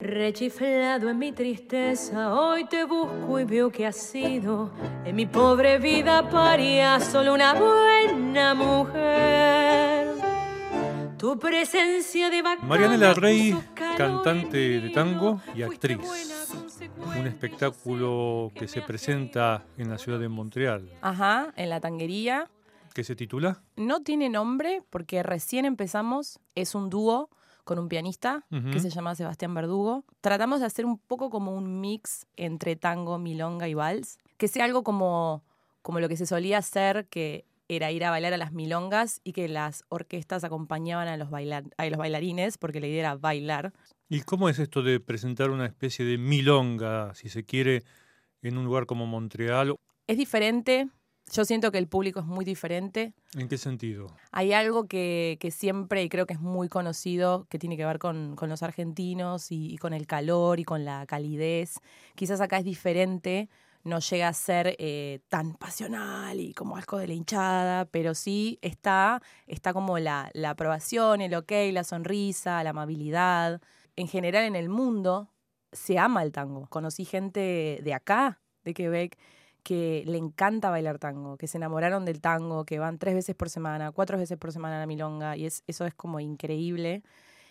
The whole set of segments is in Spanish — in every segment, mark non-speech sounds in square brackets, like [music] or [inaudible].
Rechiflado en mi tristeza, hoy te busco y veo que has sido en mi pobre vida paria solo una buena mujer. Tu presencia de bacana Marianela Rey, cantante de tango y actriz. Un espectáculo que se presenta en la ciudad de Montreal, Ajá, en la tanguería. que se titula No tiene nombre porque recién empezamos. Es un dúo con un pianista que se llama Sebastián Verdugo. Tratamos de hacer un poco como un mix entre tango, milonga y vals. Que sea algo como, como lo que se solía hacer, que era ir a bailar a las milongas y que las orquestas acompañaban a los, bailar, a los bailarines, porque la idea era bailar. ¿Y cómo es esto de presentar una especie de milonga, si se quiere, en un lugar como Montreal? Es diferente. Yo siento que el público es muy diferente. ¿En qué sentido? Hay algo que, que siempre, y creo que es muy conocido, que tiene que ver con, con los argentinos y, y con el calor y con la calidez. Quizás acá es diferente, no llega a ser eh, tan pasional y como algo de la hinchada, pero sí está, está como la, la aprobación, el ok, la sonrisa, la amabilidad. En general en el mundo se ama el tango. Conocí gente de acá, de Quebec, que le encanta bailar tango, que se enamoraron del tango, que van tres veces por semana, cuatro veces por semana a la milonga, y es, eso es como increíble.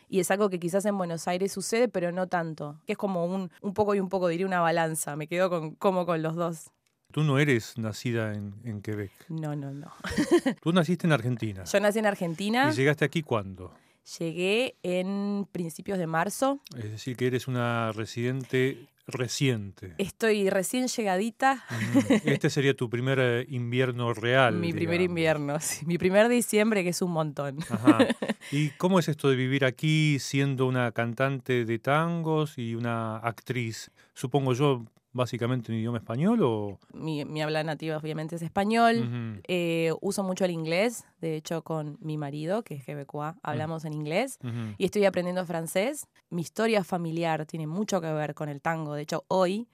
Y es algo que quizás en Buenos Aires sucede, pero no tanto. Que es como un, un poco y un poco, diría una balanza. Me quedo con, como con los dos. Tú no eres nacida en, en Quebec. No, no, no. [laughs] Tú naciste en Argentina. Yo nací en Argentina, ¿Y llegaste aquí cuándo? llegué en principios de marzo. Es decir, que eres una residente reciente. Estoy recién llegadita. [laughs] Este sería tu primer eh, invierno real. Mi primer invierno, sí. mi primer diciembre, que es un montón. Ajá. [laughs] ¿Y cómo es esto de vivir aquí siendo una cantante de tangos y una actriz? Supongo yo, básicamente en idioma español o... Mi, mi habla nativa obviamente es español. Eh, uso mucho el inglés, de hecho con mi marido, que es quebecois, hablamos en inglés. Y estoy aprendiendo francés. Mi historia familiar tiene mucho que ver con el tango. De hecho, hoy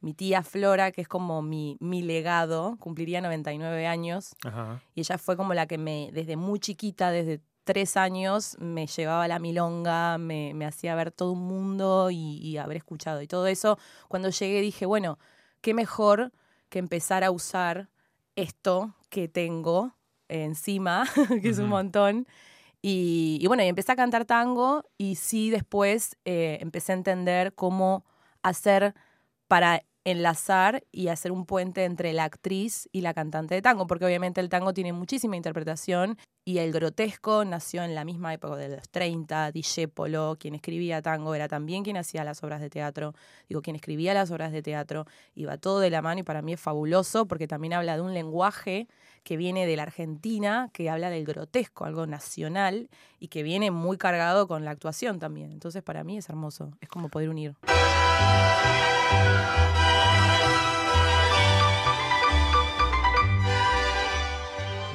mi tía Flora, que es como mi, mi legado, cumpliría 99 años. Ajá. Y ella fue como la que me, desde muy chiquita, desde tres años, me llevaba la milonga, me, me hacía ver todo un mundo y, y haber escuchado. Y todo eso, cuando llegué dije, bueno, qué mejor que empezar a usar esto que tengo encima, [laughs] que es un montón. Y, y bueno, y empecé a cantar tango y sí después eh, empecé a entender cómo hacer para enlazar y hacer un puente entre la actriz y la cantante de tango, porque obviamente el tango tiene muchísima interpretación y el grotesco nació en la misma época de los 30, Discepolo, quien escribía tango, era también quien hacía las obras de teatro, digo, quien escribía las obras de teatro, iba todo de la mano y para mí es fabuloso porque también habla de un lenguaje que viene de la Argentina, que habla del grotesco, algo nacional y que viene muy cargado con la actuación también. Entonces para mí es hermoso, es como poder unir.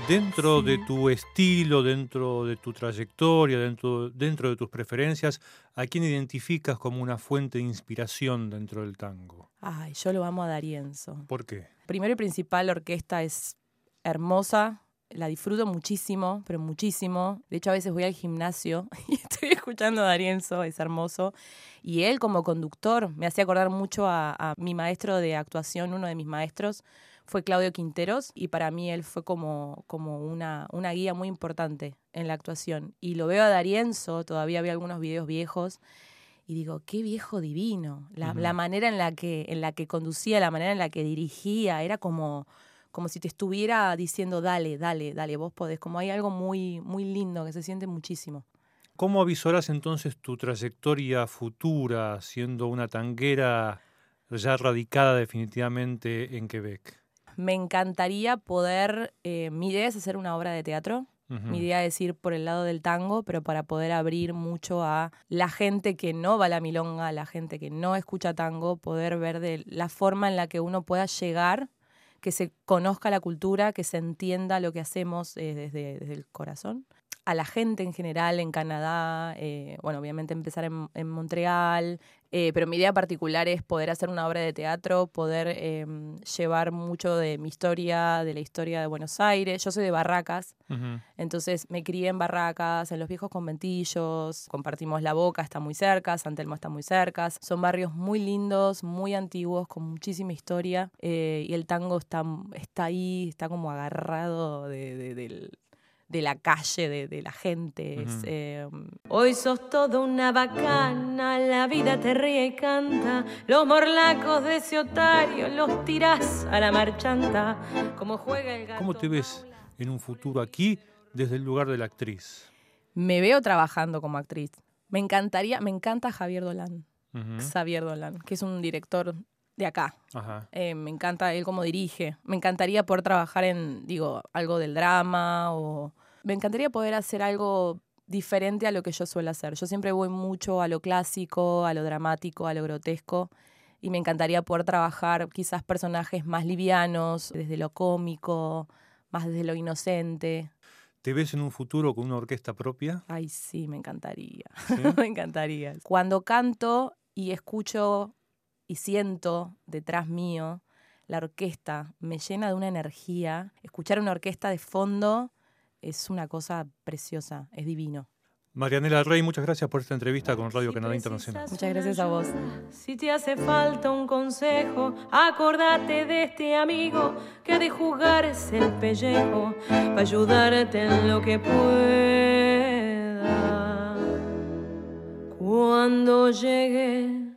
Dentro de tu estilo, dentro de tu trayectoria, dentro, dentro de tus preferencias, ¿a quién identificas como una fuente de inspiración dentro del tango? Ay, yo lo amo a Darienzo. ¿Por qué? Primero y principal, la orquesta es hermosa, la disfruto muchísimo, pero muchísimo. De hecho, a veces voy al gimnasio [laughs] y estoy escuchando a Darienzo, es hermoso. Y él como conductor me hacía acordar mucho a, a mi maestro de actuación, uno de mis maestros fue Claudio Quinteros y para mí él fue como, como una, una guía muy importante en la actuación. Y lo veo a Darienzo, todavía veo algunos videos viejos y digo, qué viejo divino. La, manera en la, que, en la que conducía, la manera en la que dirigía, era como, como si te estuviera diciendo, dale, dale, dale, vos podés. Como hay algo muy, muy lindo que se siente muchísimo. ¿Cómo avisorás entonces tu trayectoria futura siendo una tanguera ya radicada definitivamente en Quebec? Me encantaría poder, eh, mi idea es hacer una obra de teatro. Mi idea es ir por el lado del tango, pero para poder abrir mucho a la gente que no va a la milonga, a la gente que no escucha tango, poder ver de la forma en la que uno pueda llegar, que se conozca la cultura, que se entienda lo que hacemos eh, desde, desde el corazón. A la gente en general en Canadá, eh, bueno, obviamente empezar en, en Montreal, Eh, pero mi idea particular es poder hacer una obra de teatro, poder em, llevar mucho de mi historia, de la historia de Buenos Aires. Yo soy de Barracas, entonces me crié en Barracas, en los viejos conventillos, compartimos La Boca, está muy cerca, San Telmo está muy cerca. Son barrios muy lindos, muy antiguos, con muchísima historia. Eh, y el tango está, está ahí, está como agarrado de, del de la calle, de, la gente. Em, Hoy sos toda una bacana, la vida te ríe y canta. Los morlacos de ese otario los tirás a la marchanta. Como juega el gato. ¿Cómo te ves en un futuro aquí desde el lugar de la actriz? Me veo trabajando como actriz. Me encantaría, me encanta Javier Dolan. Javier Dolan, que es un director de acá. Eh, me encanta él cómo dirige. Me encantaría poder trabajar en, digo, algo del drama o... Me encantaría poder hacer algo diferente a lo que yo suelo hacer. Yo siempre voy mucho a lo clásico, a lo dramático, a lo grotesco. Y me encantaría poder trabajar quizás personajes más livianos, desde lo cómico, más desde lo inocente. ¿Te ves en un futuro con una orquesta propia? Ay, sí, me encantaría. [laughs] me encantaría. Cuando canto y escucho y siento detrás mío la orquesta, me llena de una energía. Escuchar una orquesta de fondo es una cosa preciosa, es divino. Marianela Rey, muchas gracias por esta entrevista con Radio Canadá Internacional. Muchas gracias a vos. Si te hace falta un consejo, acordate de este amigo que ha de jugarse el pellejo para ayudarte en lo que pueda. Cuando llegue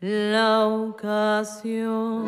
la ocasión.